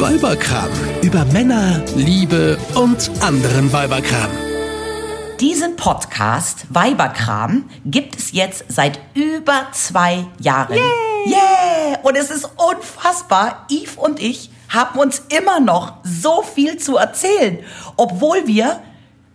Weiberkram. Über Männer, Liebe und anderen Weiberkram. Diesen Podcast Weiberkram gibt es jetzt seit über zwei Jahren. Yay! Yeah! Und es ist unfassbar. Yves und ich haben uns immer noch so viel zu erzählen, obwohl wir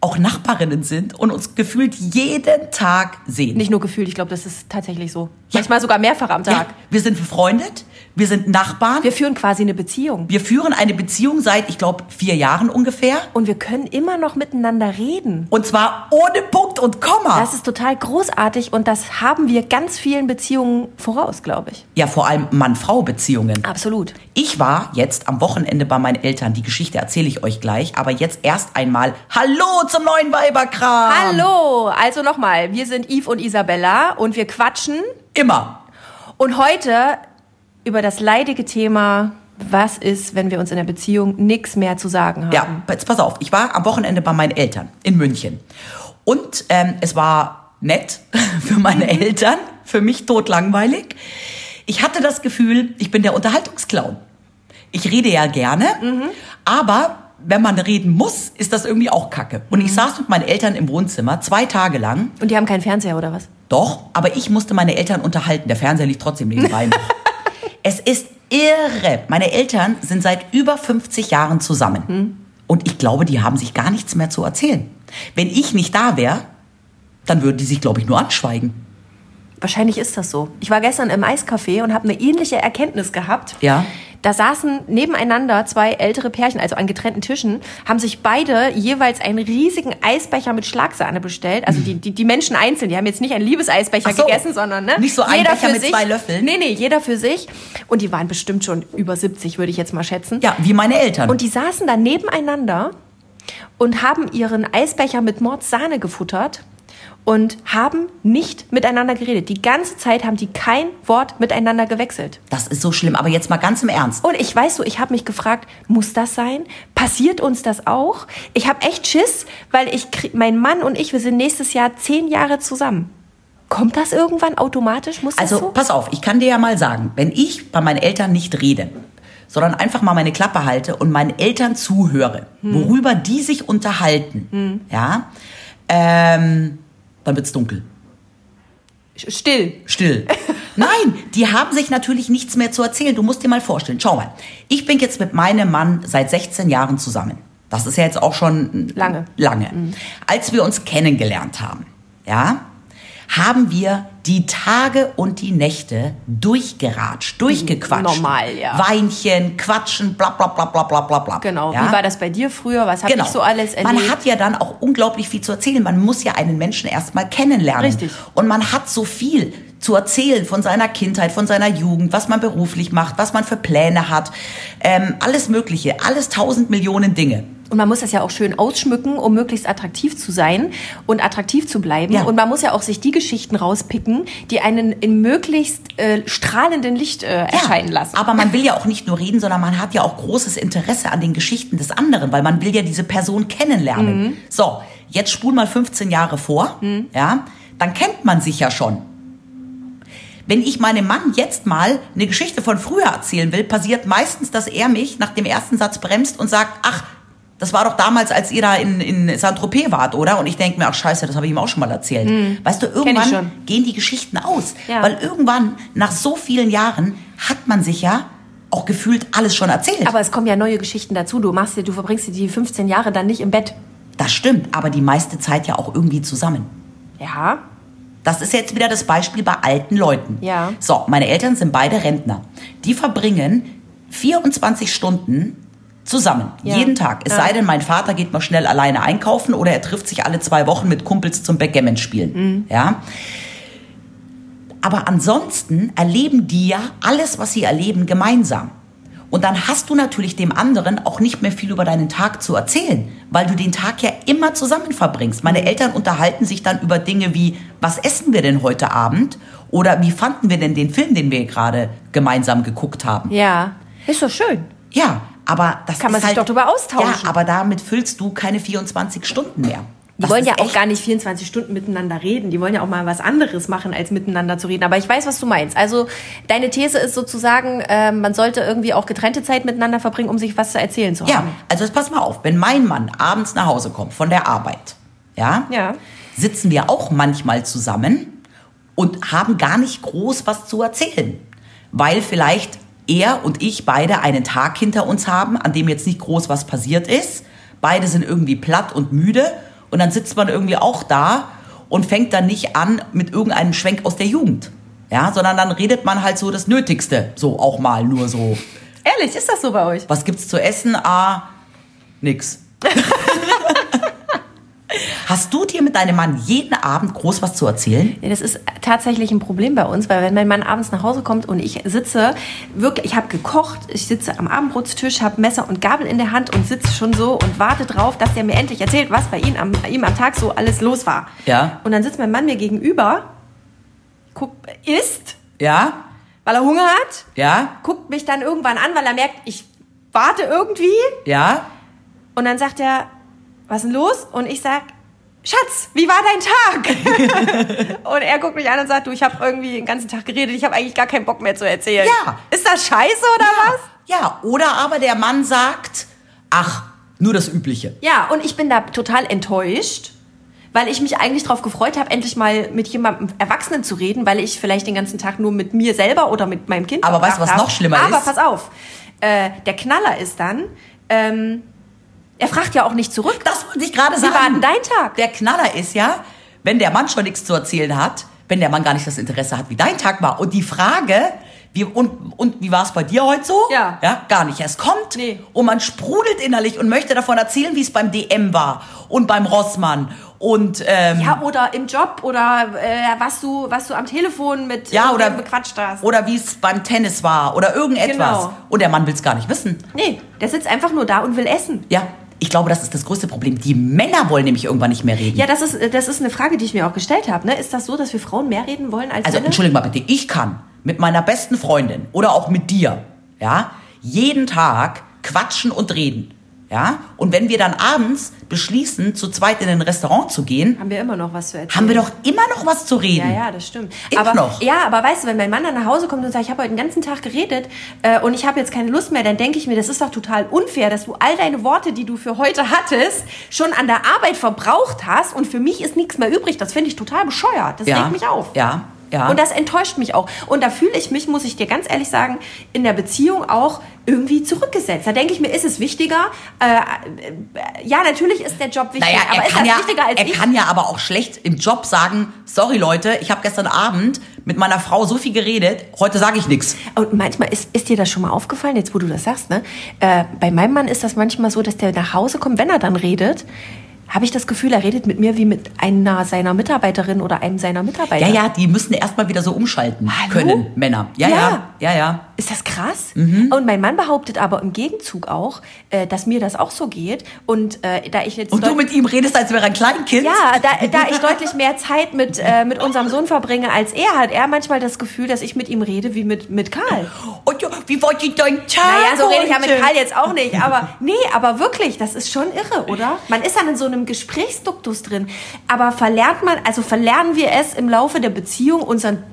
auch Nachbarinnen sind und uns gefühlt jeden Tag sehen. Nicht nur gefühlt, ich glaube, das ist tatsächlich so. Manchmal sogar mehrfach am Tag. Ja, wir sind befreundet, wir sind Nachbarn. Wir führen quasi eine Beziehung. Wir führen eine Beziehung seit, ich glaube, vier Jahren ungefähr. Und wir können immer noch miteinander reden. Und zwar ohne Punkt und Komma. Das ist total großartig und das haben wir ganz vielen Beziehungen voraus, glaube ich. ja, vor allem Mann-Frau-Beziehungen. Absolut. Ich war jetzt am Wochenende bei meinen Eltern. Die Geschichte erzähle ich euch gleich. Aber jetzt erst einmal Hallo zum neuen Weiberkram. Hallo! Also nochmal, wir sind Yves und Isabella und wir quatschen. Immer. Und heute über das leidige Thema, was ist, wenn wir uns in der Beziehung nichts mehr zu sagen haben. Ja, jetzt pass auf. Ich war am Wochenende bei meinen Eltern in München. Und ähm, es war nett für meine Eltern, für mich totlangweilig. Ich hatte das Gefühl, ich bin der Unterhaltungsclown. Ich rede ja gerne, aber wenn man reden muss, ist das irgendwie auch kacke. Und ich saß mit meinen Eltern im Wohnzimmer zwei Tage lang. Und die haben keinen Fernseher oder was? Doch, aber ich musste meine Eltern unterhalten. Der Fernseher liegt trotzdem nebenbei noch. es ist irre. Meine Eltern sind seit über 50 Jahren zusammen. Und ich glaube, die haben sich gar nichts mehr zu erzählen. Wenn ich nicht da wäre, dann würden die sich, glaube ich, nur anschweigen. Wahrscheinlich ist das so. Ich war gestern im Eiscafé und habe eine ähnliche Erkenntnis gehabt. Ja. Da saßen nebeneinander zwei ältere Pärchen, also an getrennten Tischen, haben sich beide jeweils einen riesigen Eisbecher mit Schlagsahne bestellt. Also die, die, die Menschen einzeln, die haben jetzt nicht einen Liebeseisbecher so. gegessen, sondern ne? Nicht so ein Becher mit zwei Löffeln? Nee, nee, jeder für sich. Und die waren bestimmt schon über 70, würde ich jetzt mal schätzen. Ja, wie meine Eltern. Und die saßen da nebeneinander und haben ihren Eisbecher mit Mordsahne gefuttert und haben nicht miteinander geredet. Die ganze Zeit haben die kein Wort miteinander gewechselt. das ist so schlimm. Aber jetzt mal ganz im Ernst. Und ich weiß so, ich habe mich gefragt, muss das sein? Passiert uns das auch? Ich habe echt Schiss, weil ich mein Mann und ich, wir sind nächstes Jahr zehn Jahre zusammen. Kommt das irgendwann automatisch? Muss Also so? pass auf, ich kann dir ja mal sagen, wenn ich bei meinen Eltern nicht rede, sondern einfach mal meine Klappe halte und meinen Eltern zuhöre, worüber die sich unterhalten, ja, ähm, dann wird's dunkel. Still. Still. Nein, die haben sich natürlich nichts mehr zu erzählen. Du musst dir mal vorstellen. Schau mal, ich bin jetzt mit meinem Mann seit 16 Jahren zusammen. Das ist ja jetzt auch schon Lange. Lange. Als wir uns kennengelernt haben, ja, haben wir die Tage und die Nächte durchgeratscht, durchgequatscht. Normal, ja. Weinchen, Quatschen, bla bla bla bla bla bla bla. Genau. Ja? Wie war das bei dir früher? Was habe Genau. ich so alles erlebt? Man hat ja dann auch unglaublich viel zu erzählen. Man muss ja einen Menschen erstmal kennenlernen. Richtig. Und man hat so viel zu erzählen von seiner Kindheit, von seiner Jugend, was man beruflich macht, was man für Pläne hat, ähm, alles Mögliche, alles tausend Millionen Dinge. Und man muss das ja auch schön ausschmücken, um möglichst attraktiv zu sein und attraktiv zu bleiben. Ja. Und man muss ja auch sich die Geschichten rauspicken, die einen in möglichst äh, strahlenden Licht äh, erscheinen lassen. Aber man will ja auch nicht nur reden, sondern man hat ja auch großes Interesse an den Geschichten des anderen, weil man will ja diese Person kennenlernen. Mhm. So, jetzt spul mal 15 Jahre vor, ja, dann kennt man sich ja schon. Wenn ich meinem Mann jetzt mal eine Geschichte von früher erzählen will, passiert meistens, dass er mich nach dem ersten Satz bremst und sagt, ach, das war doch damals, als ihr da in, in Saint-Tropez wart, oder? Und ich denke mir, ach scheiße, das habe ich ihm auch schon mal erzählt. Weißt du, irgendwann gehen die Geschichten aus. Ja. Weil irgendwann, nach so vielen Jahren, hat man sich ja auch gefühlt alles schon erzählt. Aber es kommen ja neue Geschichten dazu. Du machst du verbringst dir die 15 Jahre dann nicht im Bett. das stimmt, aber die meiste Zeit ja auch irgendwie zusammen. Ja. Das ist jetzt wieder das Beispiel bei alten Leuten. Ja. So, meine Eltern sind beide Rentner. Die verbringen 24 Stunden zusammen, Ja. jeden Tag. Es Ja. sei denn, mein Vater geht mal schnell alleine einkaufen oder er trifft sich alle zwei Wochen mit Kumpels zum Backgammon spielen. Mhm. Ja. Aber ansonsten erleben die ja alles, was sie erleben, gemeinsam. Und dann hast du natürlich dem anderen auch nicht mehr viel über deinen Tag zu erzählen, weil du den Tag ja immer zusammen verbringst. Meine Eltern unterhalten sich dann über Dinge wie, was essen wir denn heute Abend? Oder wie fanden wir denn den Film, den wir gerade gemeinsam geguckt haben? Ja. Ist doch schön. Ja, aber das Kann man sich halt, doch drüber austauschen. Ja, aber damit füllst du keine 24 Stunden mehr. Die Das wollen ja auch gar nicht 24 Stunden miteinander reden. Die wollen ja auch mal was anderes machen, als miteinander zu reden. Aber ich weiß, was du meinst. Also deine These ist sozusagen, äh, man sollte irgendwie auch getrennte Zeit miteinander verbringen, um sich was zu erzählen zu Ja, haben. also jetzt pass mal auf, wenn mein Mann abends nach Hause kommt von der Arbeit, ja, Ja. sitzen wir auch manchmal zusammen und haben gar nicht groß was zu erzählen, weil vielleicht er und ich beide einen Tag hinter uns haben, an dem jetzt nicht groß was passiert ist. Beide sind irgendwie platt und müde und dann sitzt man irgendwie auch da und fängt dann nicht an mit irgendeinem Schwenk aus der Jugend. Ja, sondern dann redet man halt so das Nötigste, so auch mal nur so. Ehrlich, ist das so bei euch? Was gibt's zu essen? Ah, nix. Hast du dir mit deinem Mann jeden Abend groß was zu erzählen? Ja, das ist tatsächlich ein Problem bei uns, weil wenn mein Mann abends nach Hause kommt und ich sitze, wirklich, ich habe gekocht, ich sitze am Abendbrotstisch, habe Messer und Gabel in der Hand und sitze schon so und warte drauf, dass der mir endlich erzählt, was bei ihm am, ihm am Tag so alles los war. Ja. Und dann sitzt mein Mann mir gegenüber, guckt, isst, Ja? weil er Hunger hat, Ja? guckt mich dann irgendwann an, weil er merkt, ich warte irgendwie Ja? und dann sagt er, was ist denn los? Und ich sag, Schatz, wie war dein Tag? und er guckt mich an und sagt, du, ich habe irgendwie den ganzen Tag geredet, ich habe eigentlich gar keinen Bock mehr zu erzählen. Ja. Ist das scheiße oder was? Ja, oder aber der Mann sagt, ach, nur das Übliche. Ja, und ich bin da total enttäuscht, weil ich mich eigentlich darauf gefreut habe, endlich mal mit jemandem Erwachsenen zu reden, weil ich vielleicht den ganzen Tag nur mit mir selber oder mit meinem Kind Aber weißt du, was habe. noch schlimmer Aber ist? pass auf, äh, der Knaller ist dann, ähm, er fragt ja auch nicht zurück. Das wollte ich gerade Wie sagen. war denn dein Tag? Der Knaller ist ja, wenn der Mann schon nichts zu erzählen hat, wenn der Mann gar nicht das Interesse hat, wie dein Tag war. Und die Frage, wie, und, und wie war es bei dir heute so? Ja. Ja, gar nicht. Es kommt Nee. und man sprudelt innerlich und möchte davon erzählen, wie es beim DM war und beim Rossmann und ähm, Ja, oder im Job oder äh, was du was du am Telefon mit Ja, oder- irgendwem bequatscht hast. oder wie es beim Tennis war oder irgendetwas. Genau. Und der Mann will es gar nicht wissen. Nee, der sitzt einfach nur da und will essen. Ja, ich glaube, das ist das größte Problem. Die Männer wollen nämlich irgendwann nicht mehr reden. Ja, das ist, das ist eine Frage, die ich mir auch gestellt habe. Ne? Ist das so, dass wir Frauen mehr reden wollen als Also Männer? entschuldige mal bitte, ich kann mit meiner besten Freundin oder auch mit dir, ja, jeden Tag quatschen und reden. Ja? Und wenn wir dann abends beschließen, zu zweit in ein Restaurant zu gehen, Haben wir immer noch was zu erzählen? haben wir doch immer noch was zu reden. Ja, ja, das stimmt. Immer aber, noch. Ja, aber weißt du, wenn mein Mann dann nach Hause kommt und sagt, ich habe heute den ganzen Tag geredet äh, und ich habe jetzt keine Lust mehr, dann denke ich mir, das ist doch total unfair, dass du all deine Worte, die du für heute hattest, schon an der Arbeit verbraucht hast und für mich ist nichts mehr übrig. Das finde ich total bescheuert. Das ja. regt mich auf. Ja, ja. Und das enttäuscht mich auch. Und da fühle ich mich, muss ich dir ganz ehrlich sagen, in der Beziehung auch irgendwie zurückgesetzt. Da denke ich mir, ist es wichtiger? Äh, äh, ja, natürlich ist der Job wichtig, naja, aber er, ist kann das ja, wichtiger als er ich? kann ja aber auch schlecht im Job sagen, sorry Leute, ich habe gestern Abend mit meiner Frau so viel geredet, heute sage ich nichts. Und manchmal ist, ist dir das schon mal aufgefallen, jetzt wo du das sagst, ne? Äh, bei meinem Mann ist das manchmal so, dass der nach Hause kommt, wenn er dann redet, habe ich das Gefühl, er redet mit mir wie mit einer seiner Mitarbeiterin oder einem seiner Mitarbeiter. Ja, ja, die müssen erstmal wieder so umschalten Hallo? können, Männer. Ja, Ja. ja, ja, ja. Ist das krass? Mhm. Und mein Mann behauptet aber im Gegenzug auch, äh, dass mir das auch so geht. Und äh, da ich jetzt Und du mit ihm redest, als wäre er ein Kleinkind? ja, da, da ich deutlich mehr Zeit mit, äh, mit unserem Sohn verbringe als er, hat er manchmal das Gefühl, dass ich mit ihm rede wie mit, mit Karl. Und ja, wie wollt ihr dein Tag Naja, so rede ich ja mit? Karl jetzt auch nicht. Aber nee, aber wirklich, das ist schon irre, oder? Man ist dann in so einem Gesprächsduktus drin. Aber verlernt man, also verlernen wir es im Laufe der Beziehung unseren.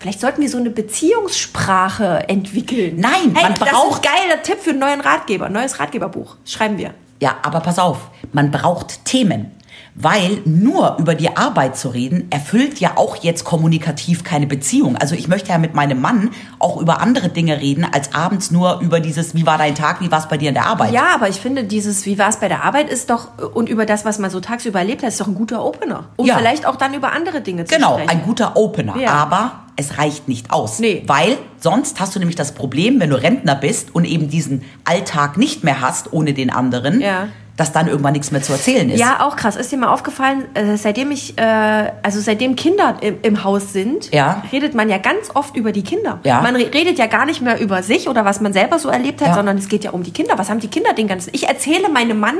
Vielleicht sollten wir so eine Beziehungssprache entwickeln. Nein, hey, man Das braucht- ist ein geiler Tipp für einen neuen Ratgeber. Neues Ratgeberbuch. Schreiben wir. Ja, aber pass auf, man braucht Themen. Weil nur über die Arbeit zu reden, erfüllt ja auch jetzt kommunikativ keine Beziehung. Also ich möchte ja mit meinem Mann auch über andere Dinge reden, als abends nur über dieses, wie war dein Tag, wie war es bei dir in der Arbeit. Ja, aber ich finde, dieses, wie war es bei der Arbeit, ist doch, und über das, was man so tagsüber erlebt hat, ist doch ein guter Opener. Um Ja. vielleicht auch dann über andere Dinge zu Genau, sprechen. ein guter Opener. Ja. Aber es reicht nicht aus. Nee. Weil sonst hast du nämlich das Problem, wenn du Rentner bist und eben diesen Alltag nicht mehr hast ohne den anderen, Ja. dass dann irgendwann nichts mehr zu erzählen ist. Ja, auch krass. Ist dir mal aufgefallen, äh, seitdem ich, äh, also seitdem Kinder im, im Haus sind, Ja. redet man ja ganz oft über die Kinder. Ja. Man re redet ja gar nicht mehr über sich oder was man selber so erlebt hat, sondern es geht ja um die Kinder. Was haben die Kinder den ganzen? Ich erzähle meinem Mann,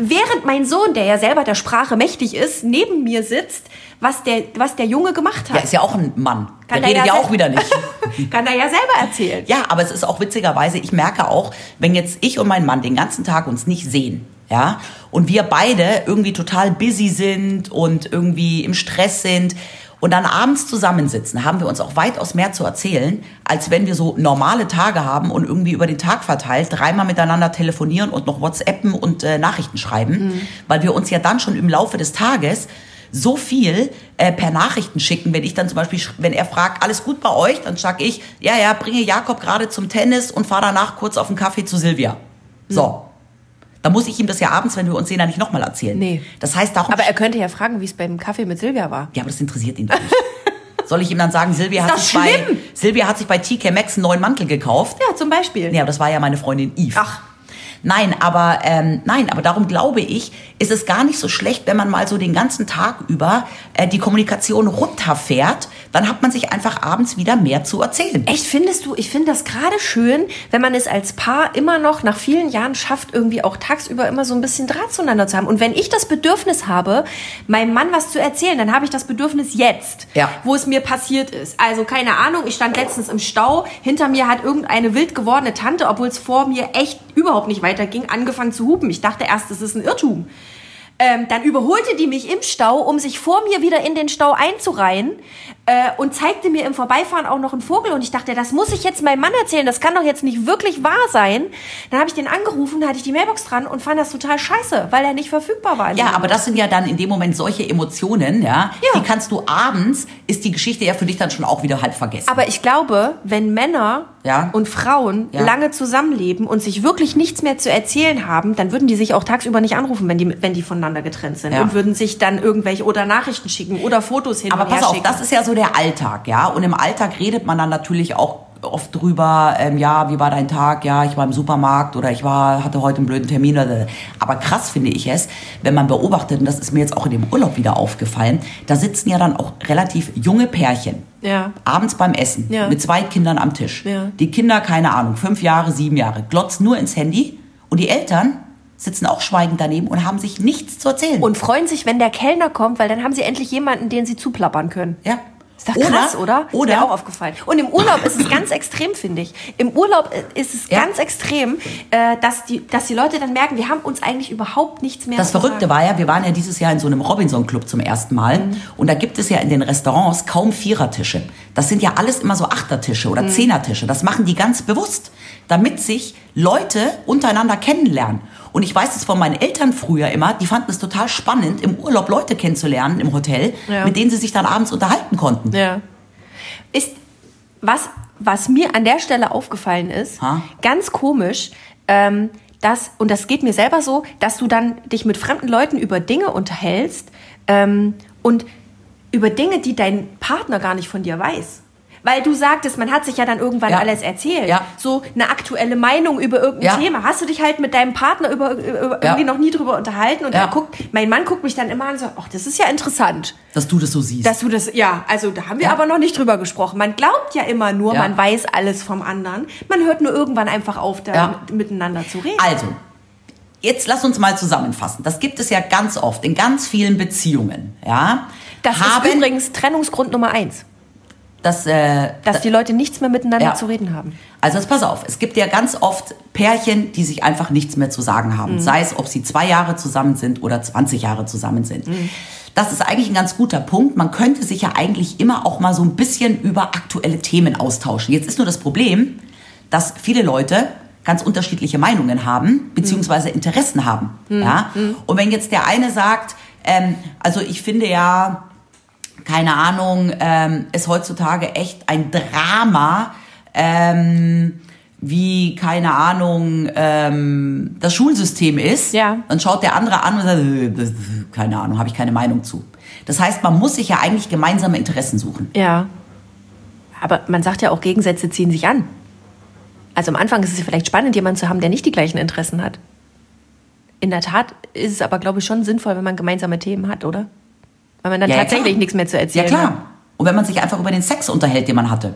während mein Sohn, der ja selber der Sprache mächtig ist, neben mir sitzt, was der, was der Junge gemacht hat. Ja, ist ja auch ein Mann. Kann der er redet ja ja auch wieder nicht. Kann er ja selber erzählen. Ja, aber es ist auch witzigerweise, ich merke auch, wenn jetzt ich und mein Mann den ganzen Tag uns nicht sehen, Ja, und wir beide irgendwie total busy sind und irgendwie im Stress sind und dann abends zusammensitzen, haben wir uns auch weitaus mehr zu erzählen, als wenn wir so normale Tage haben und irgendwie über den Tag verteilt dreimal miteinander telefonieren und noch WhatsAppen und äh, Nachrichten schreiben, mhm. weil wir uns ja dann schon im Laufe des Tages so viel äh, per Nachrichten schicken, wenn ich dann zum Beispiel, wenn er fragt, alles gut bei euch, dann sag ich, ja, ja, bringe Jakob gerade zum Tennis und fahre danach kurz auf den Kaffee zu Silvia. So. Da muss ich ihm das ja abends, wenn wir uns sehen, dann nicht nochmal erzählen. Nee. Das heißt, darum. Aber er könnte ja fragen, wie es beim Kaffee mit Silvia war. Ja, aber das interessiert ihn nicht. Soll ich ihm dann sagen, Silvia hat, sich bei, Silvia hat sich bei TK Maxx einen neuen Mantel gekauft? Ja, zum Beispiel. Ja, aber das war ja meine Freundin Eve. Ach. Nein, aber ähm, nein, aber darum glaube ich, ist es gar nicht so schlecht, wenn man mal so den ganzen Tag über äh, die Kommunikation runterfährt. Dann hat man sich einfach abends wieder mehr zu erzählen. Echt findest du? Ich finde das gerade schön, wenn man es als Paar immer noch nach vielen Jahren schafft, irgendwie auch tagsüber immer so ein bisschen Draht zueinander zu haben. Und wenn ich das Bedürfnis habe, meinem Mann was zu erzählen, dann habe ich das Bedürfnis jetzt, ja. wo es mir passiert ist. Also keine Ahnung, ich stand letztens im Stau, hinter mir hat irgendeine wild gewordene Tante, obwohl es vor mir echt überhaupt nicht weiterging, angefangen zu hupen. Ich dachte erst, das ist ein Irrtum. Ähm, dann überholte die mich im Stau, um sich vor mir wieder in den Stau einzureihen äh, und zeigte mir im Vorbeifahren auch noch einen Vogel. Und ich dachte, das muss ich jetzt meinem Mann erzählen, das kann doch jetzt nicht wirklich wahr sein. Dann habe ich den angerufen, da hatte ich die Mailbox dran und fand das total scheiße, weil er nicht verfügbar war. Ja, aber das sind ja dann in dem Moment solche Emotionen, ja, ja, die kannst du abends, ist die Geschichte ja für dich dann schon auch wieder halb vergessen. Aber ich glaube, wenn Männer ja. und Frauen Ja. lange zusammenleben und sich wirklich nichts mehr zu erzählen haben, dann würden die sich auch tagsüber nicht anrufen, wenn die, wenn die voneinander getrennt sind. Ja. Und würden sich dann irgendwelche oder Nachrichten schicken oder Fotos hin Aber und her pass auf, schicken. das ist ja so der Alltag, ja. Und im Alltag redet man dann natürlich auch oft drüber, ähm, ja, wie war dein Tag? Ja, ich war im Supermarkt oder ich war, hatte heute einen blöden Termin. Oder, aber krass finde ich es, wenn man beobachtet, und das ist mir jetzt auch in dem Urlaub wieder aufgefallen, da sitzen ja dann auch relativ junge Pärchen. Ja. Abends beim Essen Ja. mit zwei Kindern am Tisch. Ja. Die Kinder, keine Ahnung, fünf Jahre, sieben Jahre, glotzen nur ins Handy und die Eltern sitzen auch schweigend daneben und haben sich nichts zu erzählen. und freuen sich, wenn der Kellner kommt, weil dann haben sie endlich jemanden, den sie zuplappern können. ja. Ist doch krass, oder? Ist Oder mir auch aufgefallen. Und im Urlaub ist es ganz extrem, finde ich. Im Urlaub äh, ist es Ja. ganz extrem, äh, dass, die, dass die Leute dann merken, wir haben uns eigentlich überhaupt nichts mehr Das Verrückte sagen. war ja, wir waren ja dieses Jahr in so einem Robinson-Club zum ersten Mal. Mhm. Und da gibt es ja in den Restaurants kaum Vierertische. Das sind ja alles immer so Achtertische Mhm. oder Zehnertische. Das machen die ganz bewusst, damit sich Leute untereinander kennenlernen. Und ich weiß es von meinen Eltern früher immer, die fanden es total spannend, im Urlaub Leute kennenzulernen im Hotel, Ja. mit denen sie sich dann abends unterhalten konnten. Ja. Ist, was, was mir an der Stelle aufgefallen ist, Ha? ganz komisch, ähm, dass, und das geht mir selber so, dass du dann dich mit fremden Leuten über Dinge unterhältst ähm, und über Dinge, die dein Partner gar nicht von dir weiß. Weil du sagtest, man hat sich ja dann irgendwann Ja. alles erzählt. Ja. So eine aktuelle Meinung über irgendein Ja. Thema. Hast du dich halt mit deinem Partner über, über irgendwie noch nie drüber unterhalten? Und er guckt, mein Mann guckt mich dann immer an und sagt, ach, das ist ja interessant. Dass du das so siehst. Dass du das, ja, also da haben wir aber noch nicht drüber gesprochen. Man glaubt ja immer nur, man weiß alles vom anderen. Man hört nur irgendwann einfach auf, da miteinander zu reden. Also, jetzt lass uns mal zusammenfassen. Das gibt es ja ganz oft in ganz vielen Beziehungen. Ja? das haben, ist übrigens Trennungsgrund Nummer eins. Das, äh, Dass die Leute nichts mehr miteinander Ja. zu reden haben. Also jetzt pass auf, es gibt ja ganz oft Pärchen, die sich einfach nichts mehr zu sagen haben. Mhm. Sei es, ob sie zwei Jahre zusammen sind oder 20 Jahre zusammen sind. Mhm. Das ist eigentlich ein ganz guter Punkt. Man könnte sich ja eigentlich immer auch mal so ein bisschen über aktuelle Themen austauschen. Jetzt ist nur das Problem, dass viele Leute ganz unterschiedliche Meinungen haben, beziehungsweise Mhm. Interessen haben. Ja? Und wenn jetzt der eine sagt, ähm, also ich finde ja, keine Ahnung, ähm, ist heutzutage echt ein Drama, ähm, wie, keine Ahnung, ähm, das Schulsystem ist. Ja. Dann schaut der andere an und sagt, äh, das- keine Ahnung, habe ich keine Meinung zu. Das heißt, man muss sich ja eigentlich gemeinsame Interessen suchen. Ja. Aber man sagt ja auch, Gegensätze ziehen sich an. Also am Anfang ist es ja vielleicht spannend, jemanden zu haben, der nicht die gleichen Interessen hat. In der Tat ist es aber, glaube ich, schon sinnvoll, wenn man gemeinsame Themen hat, oder? Weil man dann Ja, ja, tatsächlich klar. nichts mehr zu Ja, erzählen klar. hat. Und wenn man sich einfach über den Sex unterhält, den man hatte.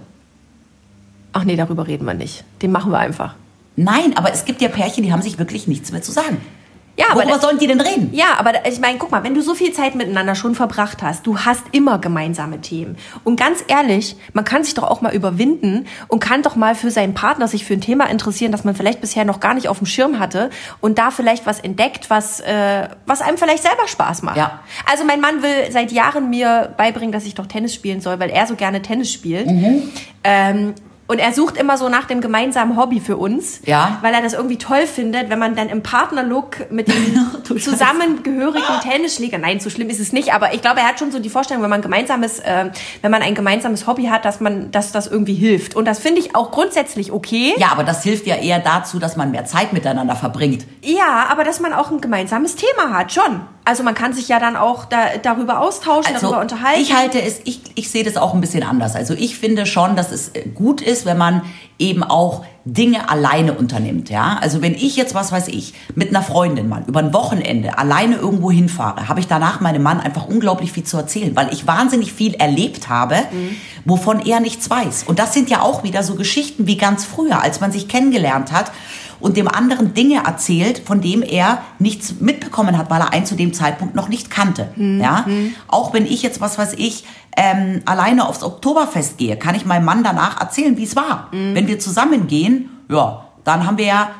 Ach nee, darüber reden wir nicht. Den machen wir einfach. Nein, aber es gibt ja Pärchen, die haben sich wirklich nichts mehr zu sagen. Ja, aber Worüber sollen die denn reden? Ja, aber ich meine, guck mal, wenn du so viel Zeit miteinander schon verbracht hast, du hast immer gemeinsame Themen. Und ganz ehrlich, man kann sich doch auch mal überwinden und kann doch mal für seinen Partner sich für ein Thema interessieren, das man vielleicht bisher noch gar nicht auf dem Schirm hatte und da vielleicht was entdeckt, was, äh, was einem vielleicht selber Spaß macht. Ja. Also mein Mann will seit Jahren mir beibringen, dass ich doch Tennis spielen soll, weil er so gerne Tennis spielt. Mhm. Ähm, und er sucht immer so nach dem gemeinsamen Hobby für uns, Ja. weil er das irgendwie toll findet, wenn man dann im Partnerlook mit dem zusammengehörigen Tennisschläger, nein, so schlimm ist es nicht, aber ich glaube, er hat schon so die Vorstellung, wenn man gemeinsames, äh, wenn man ein gemeinsames Hobby hat, dass man, dass das irgendwie hilft. Und das finde ich auch grundsätzlich okay. Ja, aber das hilft ja eher dazu, dass man mehr Zeit miteinander verbringt. Ja, aber dass man auch ein gemeinsames Thema hat, schon. Also man kann sich ja dann auch da, darüber austauschen, darüber unterhalten. Also, Ich halte es, ich, ich sehe das auch ein bisschen anders. Also ich finde schon, dass es äh, gut ist, wenn man eben auch Dinge alleine unternimmt, ja. Also wenn ich jetzt, was weiß ich, mit einer Freundin mal über ein Wochenende alleine irgendwo hinfahre, habe ich danach meinem Mann einfach unglaublich viel zu erzählen, weil ich wahnsinnig viel erlebt habe, wovon er nichts weiß. Und das sind ja auch wieder so Geschichten wie ganz früher, als man sich kennengelernt hat und dem anderen Dinge erzählt, von dem er nichts mitbekommen hat, weil er einen zu dem Zeitpunkt noch nicht kannte. Ja? Auch wenn ich jetzt, was weiß ich, ähm, alleine aufs Oktoberfest gehe, kann ich meinem Mann danach erzählen, wie es war. Wenn wir zusammen gehen, ja, dann haben wir ja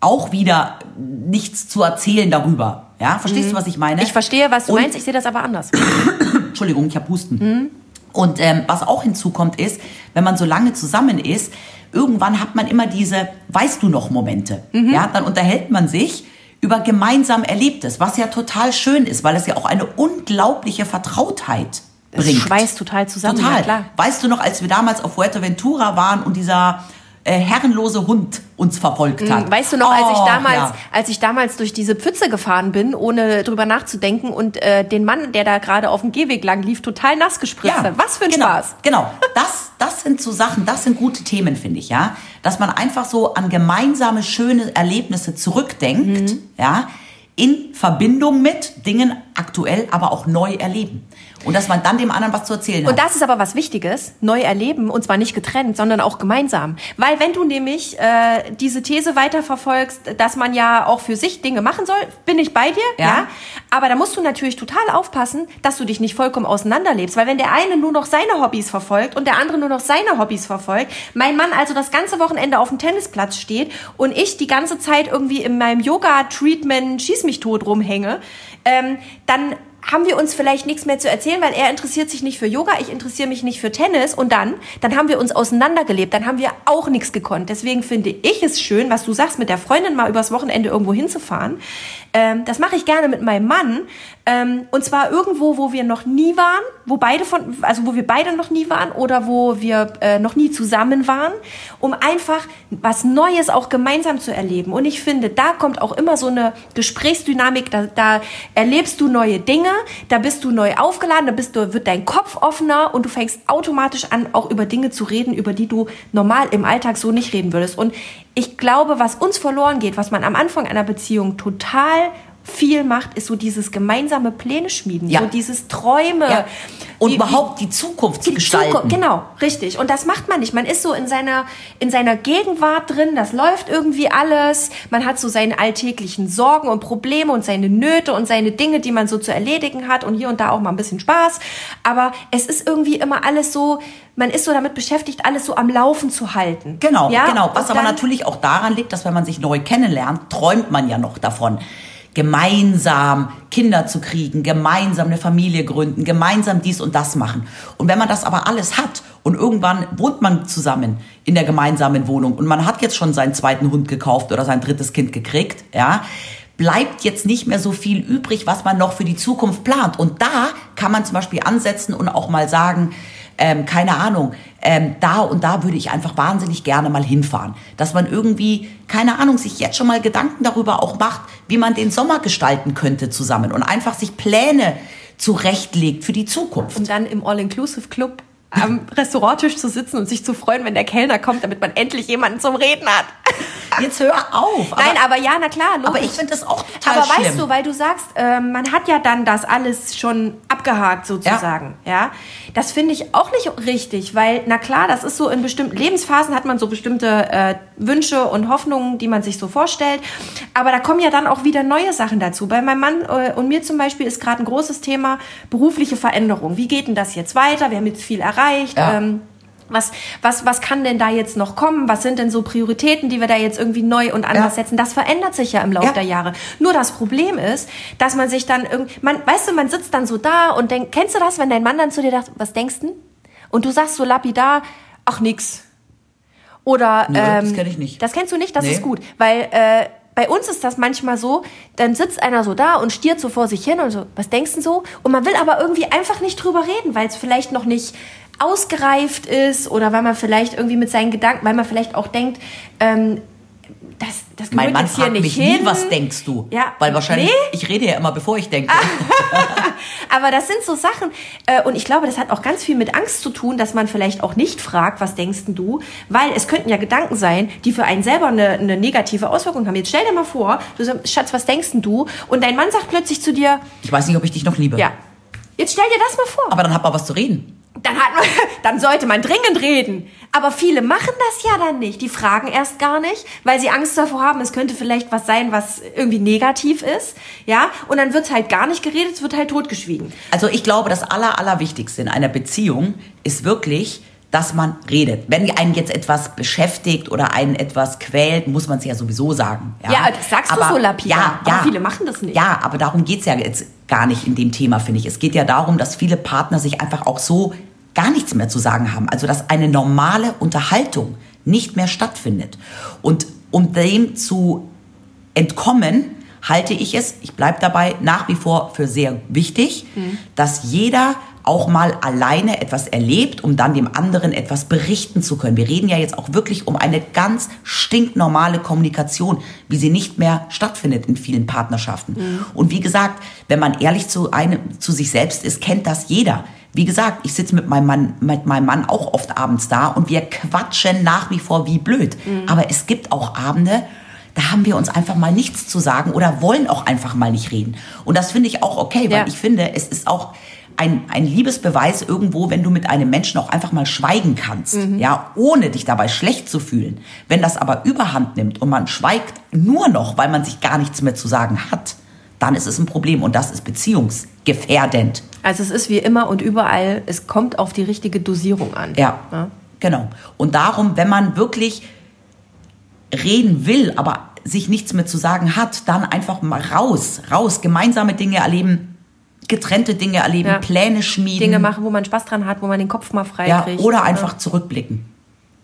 auch wieder nichts zu erzählen darüber. Ja, verstehst du, was ich meine? ich verstehe, was du Und- meinst, ich sehe das aber anders. Entschuldigung, ich habe Husten. Und ähm, was auch hinzukommt ist, wenn man so lange zusammen ist, irgendwann hat man immer diese Weißt du noch Momente. Ja, dann unterhält man sich über gemeinsam Erlebtes, was ja total schön ist, weil es ja auch eine unglaubliche Vertrautheit bringt. schweißt total zusammen, Total. ja klar. Weißt du noch, als wir damals auf Fuerteventura waren und dieser äh, herrenlose Hund uns verfolgt hat? Hm, Weißt du noch, als ich Oh, damals, ja. als ich damals durch diese Pfütze gefahren bin, ohne drüber nachzudenken und äh, den Mann, der da gerade auf dem Gehweg lang lief, total nass gespritzt hat. Was für ein genau, Spaß. Genau, das, das sind so Sachen, das sind gute Themen, finde ich, ja. Dass man einfach so an gemeinsame, schöne Erlebnisse zurückdenkt, Mhm. ja, in Verbindung mit Dingen aktuell, aber auch neu erleben. Und dass man dann dem anderen was zu erzählen Und hat. das ist aber was Wichtiges, neu erleben und zwar nicht getrennt, sondern auch gemeinsam. Weil wenn du nämlich äh, diese These weiterverfolgst, dass man ja auch für sich Dinge machen soll, bin ich bei dir, ja. Ja. Aber da musst du natürlich total aufpassen, dass du dich nicht vollkommen auseinanderlebst. Weil wenn der eine nur noch seine Hobbys verfolgt und der andere nur noch seine Hobbys verfolgt, mein Mann also das ganze Wochenende auf dem Tennisplatz steht und ich die ganze Zeit irgendwie in meinem Yoga-Treatment Schieß mich tot rumhänge, ähm, dann haben wir uns vielleicht nichts mehr zu erzählen, weil er interessiert sich nicht für Yoga, ich interessiere mich nicht für Tennis und dann, dann haben wir uns auseinandergelebt, dann haben wir auch nichts gekonnt. Deswegen finde ich es schön, was du sagst, mit der Freundin mal übers Wochenende irgendwo hinzufahren. Ähm, das mache ich gerne mit meinem Mann ähm, und zwar irgendwo, wo wir noch nie waren, wo beide von, also wo wir beide noch nie waren oder wo wir äh, noch nie zusammen waren, um einfach was Neues auch gemeinsam zu erleben. Und ich finde, da kommt auch immer so eine Gesprächsdynamik, da, da erlebst du neue Dinge, da bist du neu aufgeladen, da bist du, wird dein Kopf offener und du fängst automatisch an, auch über Dinge zu reden, über die du normal im Alltag so nicht reden würdest. Und ich glaube, was uns verloren geht, was man am Anfang einer Beziehung total viel macht, ist so dieses gemeinsame Pläne schmieden, Ja. so dieses Träume. ja. Und Wie- überhaupt die Zukunft zu die gestalten. Zukunft, genau, richtig. Und das macht man nicht. Man ist so in seiner, in seiner Gegenwart drin, das läuft irgendwie alles. Man hat so seine alltäglichen Sorgen und Probleme und seine Nöte und seine Dinge, die man so zu erledigen hat und hier und da auch mal ein bisschen Spaß. Aber es ist irgendwie immer alles so, man ist so damit beschäftigt, alles so am Laufen zu halten. Genau, ja? genau. Was aber natürlich auch daran liegt, dass wenn man sich neu kennenlernt, träumt man ja noch davon, gemeinsam Kinder zu kriegen, gemeinsam eine Familie gründen, gemeinsam dies und das machen. Und wenn man das aber alles hat und irgendwann wohnt man zusammen in der gemeinsamen Wohnung und man hat jetzt schon seinen zweiten Hund gekauft oder sein drittes Kind gekriegt, ja, bleibt jetzt nicht mehr so viel übrig, was man noch für die Zukunft plant. Und da kann man zum Beispiel ansetzen und auch mal sagen, ähm, keine Ahnung, ähm, da und da würde ich einfach wahnsinnig gerne mal hinfahren. Dass man irgendwie, keine Ahnung, sich jetzt schon mal Gedanken darüber auch macht, wie man den Sommer gestalten könnte zusammen und einfach sich Pläne zurechtlegt für die Zukunft. Und dann im All-Inclusive-Club am Restauranttisch zu sitzen und sich zu freuen, wenn der Kellner kommt, damit man endlich jemanden zum Reden hat. Jetzt hör auf. Aber, Nein, aber ja, na klar, logisch. aber ich finde das auch total Aber schlimm. weißt du, weil du sagst, ähm, man hat ja dann das alles schon abgehakt sozusagen, ja. Das finde ich auch nicht richtig, weil, na klar, das ist so in bestimmten Lebensphasen hat man so bestimmte äh, Wünsche und Hoffnungen, die man sich so vorstellt. Aber da kommen ja dann auch wieder neue Sachen dazu. Bei meinem Mann äh, und mir zum Beispiel ist gerade ein großes Thema berufliche Veränderung. Wie geht denn das jetzt weiter? Wir haben jetzt viel erreicht. Ja. Ähm, was, was, was kann denn da jetzt noch kommen? Was sind denn so Prioritäten, die wir da jetzt irgendwie neu und anders Ja. setzen? Das verändert sich ja im Laufe Ja. der Jahre. Nur das Problem ist, dass man sich dann irgendwie, man, weißt du, man sitzt dann so da und denkt, kennst du das, wenn dein Mann dann zu dir sagt, was denkst du? Und du sagst so lapidar, ach nix. Oder, Nö, ähm, das kenn ich nicht. Das kennst du nicht, das Nee. ist gut. Weil, äh, bei uns ist das manchmal so, dann sitzt einer so da und stiert so vor sich hin und so, was denkst du so? Und man will aber irgendwie einfach nicht drüber reden, weil es vielleicht noch nicht ausgereift ist oder weil man vielleicht irgendwie mit seinen Gedanken, weil man vielleicht auch denkt, ähm, das, das mein gehört Mann jetzt hier fragt nicht mich hin. nie, was denkst du? Ja, Weil wahrscheinlich, nee. ich rede ja immer, bevor ich denke. Aber das sind so Sachen, äh, und ich glaube, das hat auch ganz viel mit Angst zu tun, dass man vielleicht auch nicht fragt, was denkst denn du? Weil es könnten ja Gedanken sein, die für einen selber eine, eine negative Auswirkung haben. Jetzt stell dir mal vor, du sagst, Schatz, was denkst denn du? Und dein Mann sagt plötzlich zu dir, Ich weiß nicht, ob ich dich noch liebe. ja, jetzt stell dir das mal vor. Aber dann hat man was zu reden. Dann, hat man, dann sollte man dringend reden. Aber viele machen das ja dann nicht. Die fragen erst gar nicht, weil sie Angst davor haben, es könnte vielleicht was sein, was irgendwie negativ ist. Ja, und dann wird halt gar nicht geredet, es wird halt totgeschwiegen. Also ich glaube, das Aller, Allerwichtigste in einer Beziehung ist wirklich, dass man redet. Wenn einen jetzt etwas beschäftigt oder einen etwas quält, muss man es ja sowieso sagen. Ja, das sagst du so lapidar, Ja, aber ja. viele machen das nicht. Ja, aber darum geht's ja jetzt gar nicht in dem Thema, finde ich. Es geht ja darum, dass viele Partner sich einfach auch so gar nichts mehr zu sagen haben. Also dass eine normale Unterhaltung nicht mehr stattfindet. Und um dem zu entkommen, halte ich es, ich bleibe dabei, nach wie vor für sehr wichtig, dass jeder auch mal alleine etwas erlebt, um dann dem anderen etwas berichten zu können. Wir reden ja jetzt auch wirklich um eine ganz stinknormale Kommunikation, wie sie nicht mehr stattfindet in vielen Partnerschaften. Und wie gesagt, wenn man ehrlich zu, einem, zu sich selbst ist, kennt das jeder. Wie gesagt, ich sitze mit meinem Mann, mit meinem Mann auch oft abends da und wir quatschen nach wie vor wie blöd. Aber es gibt auch Abende, da haben wir uns einfach mal nichts zu sagen oder wollen auch einfach mal nicht reden. Und das finde ich auch okay, weil Ja. ich finde, es ist auch ein, ein Liebesbeweis irgendwo, wenn du mit einem Menschen auch einfach mal schweigen kannst, ja, ohne dich dabei schlecht zu fühlen. Wenn das aber überhand nimmt und man schweigt nur noch, weil man sich gar nichts mehr zu sagen hat, dann ist es ein Problem und das ist beziehungsgefährdend. Also es ist wie immer und überall, es kommt auf die richtige Dosierung an. Ja, genau. Und darum, wenn man wirklich reden will, aber sich nichts mehr zu sagen hat, dann einfach mal raus, raus, gemeinsame Dinge erleben, getrennte Dinge erleben, Ja. Pläne schmieden. Dinge machen, wo man Spaß dran hat, wo man den Kopf mal frei ja, kriegt. oder einfach zurückblicken.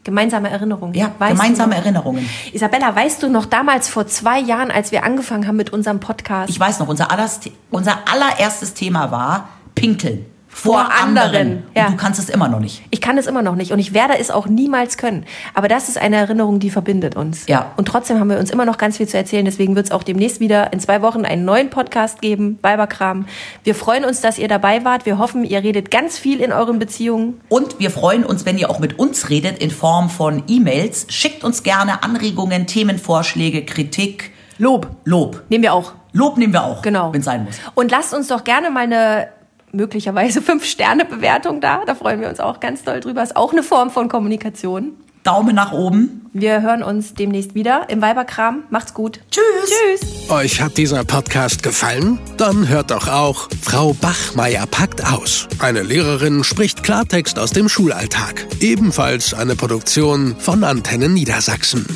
Gemeinsame Erinnerungen. Ja, Weißt gemeinsame? Erinnerungen. Isabella, weißt du noch damals vor zwei Jahren, als wir angefangen haben mit unserem Podcast? Ich weiß noch, unser, allers, unser allererstes Thema war Pinkeln. Vor, Vor anderen, ja. Und du kannst es immer noch nicht. Ich kann es immer noch nicht und ich werde es auch niemals können. Aber das ist eine Erinnerung, die verbindet uns. Ja. Und trotzdem haben wir uns immer noch ganz viel zu erzählen. Deswegen wird es auch demnächst wieder in zwei Wochen einen neuen Podcast geben, Weiberkram. Wir freuen uns, dass ihr dabei wart. Wir hoffen, ihr redet ganz viel in euren Beziehungen. Und wir freuen uns, wenn ihr auch mit uns redet in Form von E-Mails. Schickt uns gerne Anregungen, Themenvorschläge, Kritik, Lob. Lob. Nehmen wir auch. Lob nehmen wir auch, Genau. wenn es sein muss. Und lasst uns doch gerne mal eine möglicherweise Fünf-Sterne-Bewertung da. Da freuen wir uns auch ganz doll drüber. Ist auch eine Form von Kommunikation. Daumen nach oben. Wir hören uns demnächst wieder im Weiberkram. Macht's gut. Tschüss. Tschüss. Euch hat dieser Podcast gefallen? Dann hört doch auch Frau Bachmeier packt aus. Eine Lehrerin spricht Klartext aus dem Schulalltag. Ebenfalls eine Produktion von Antennen Niedersachsen.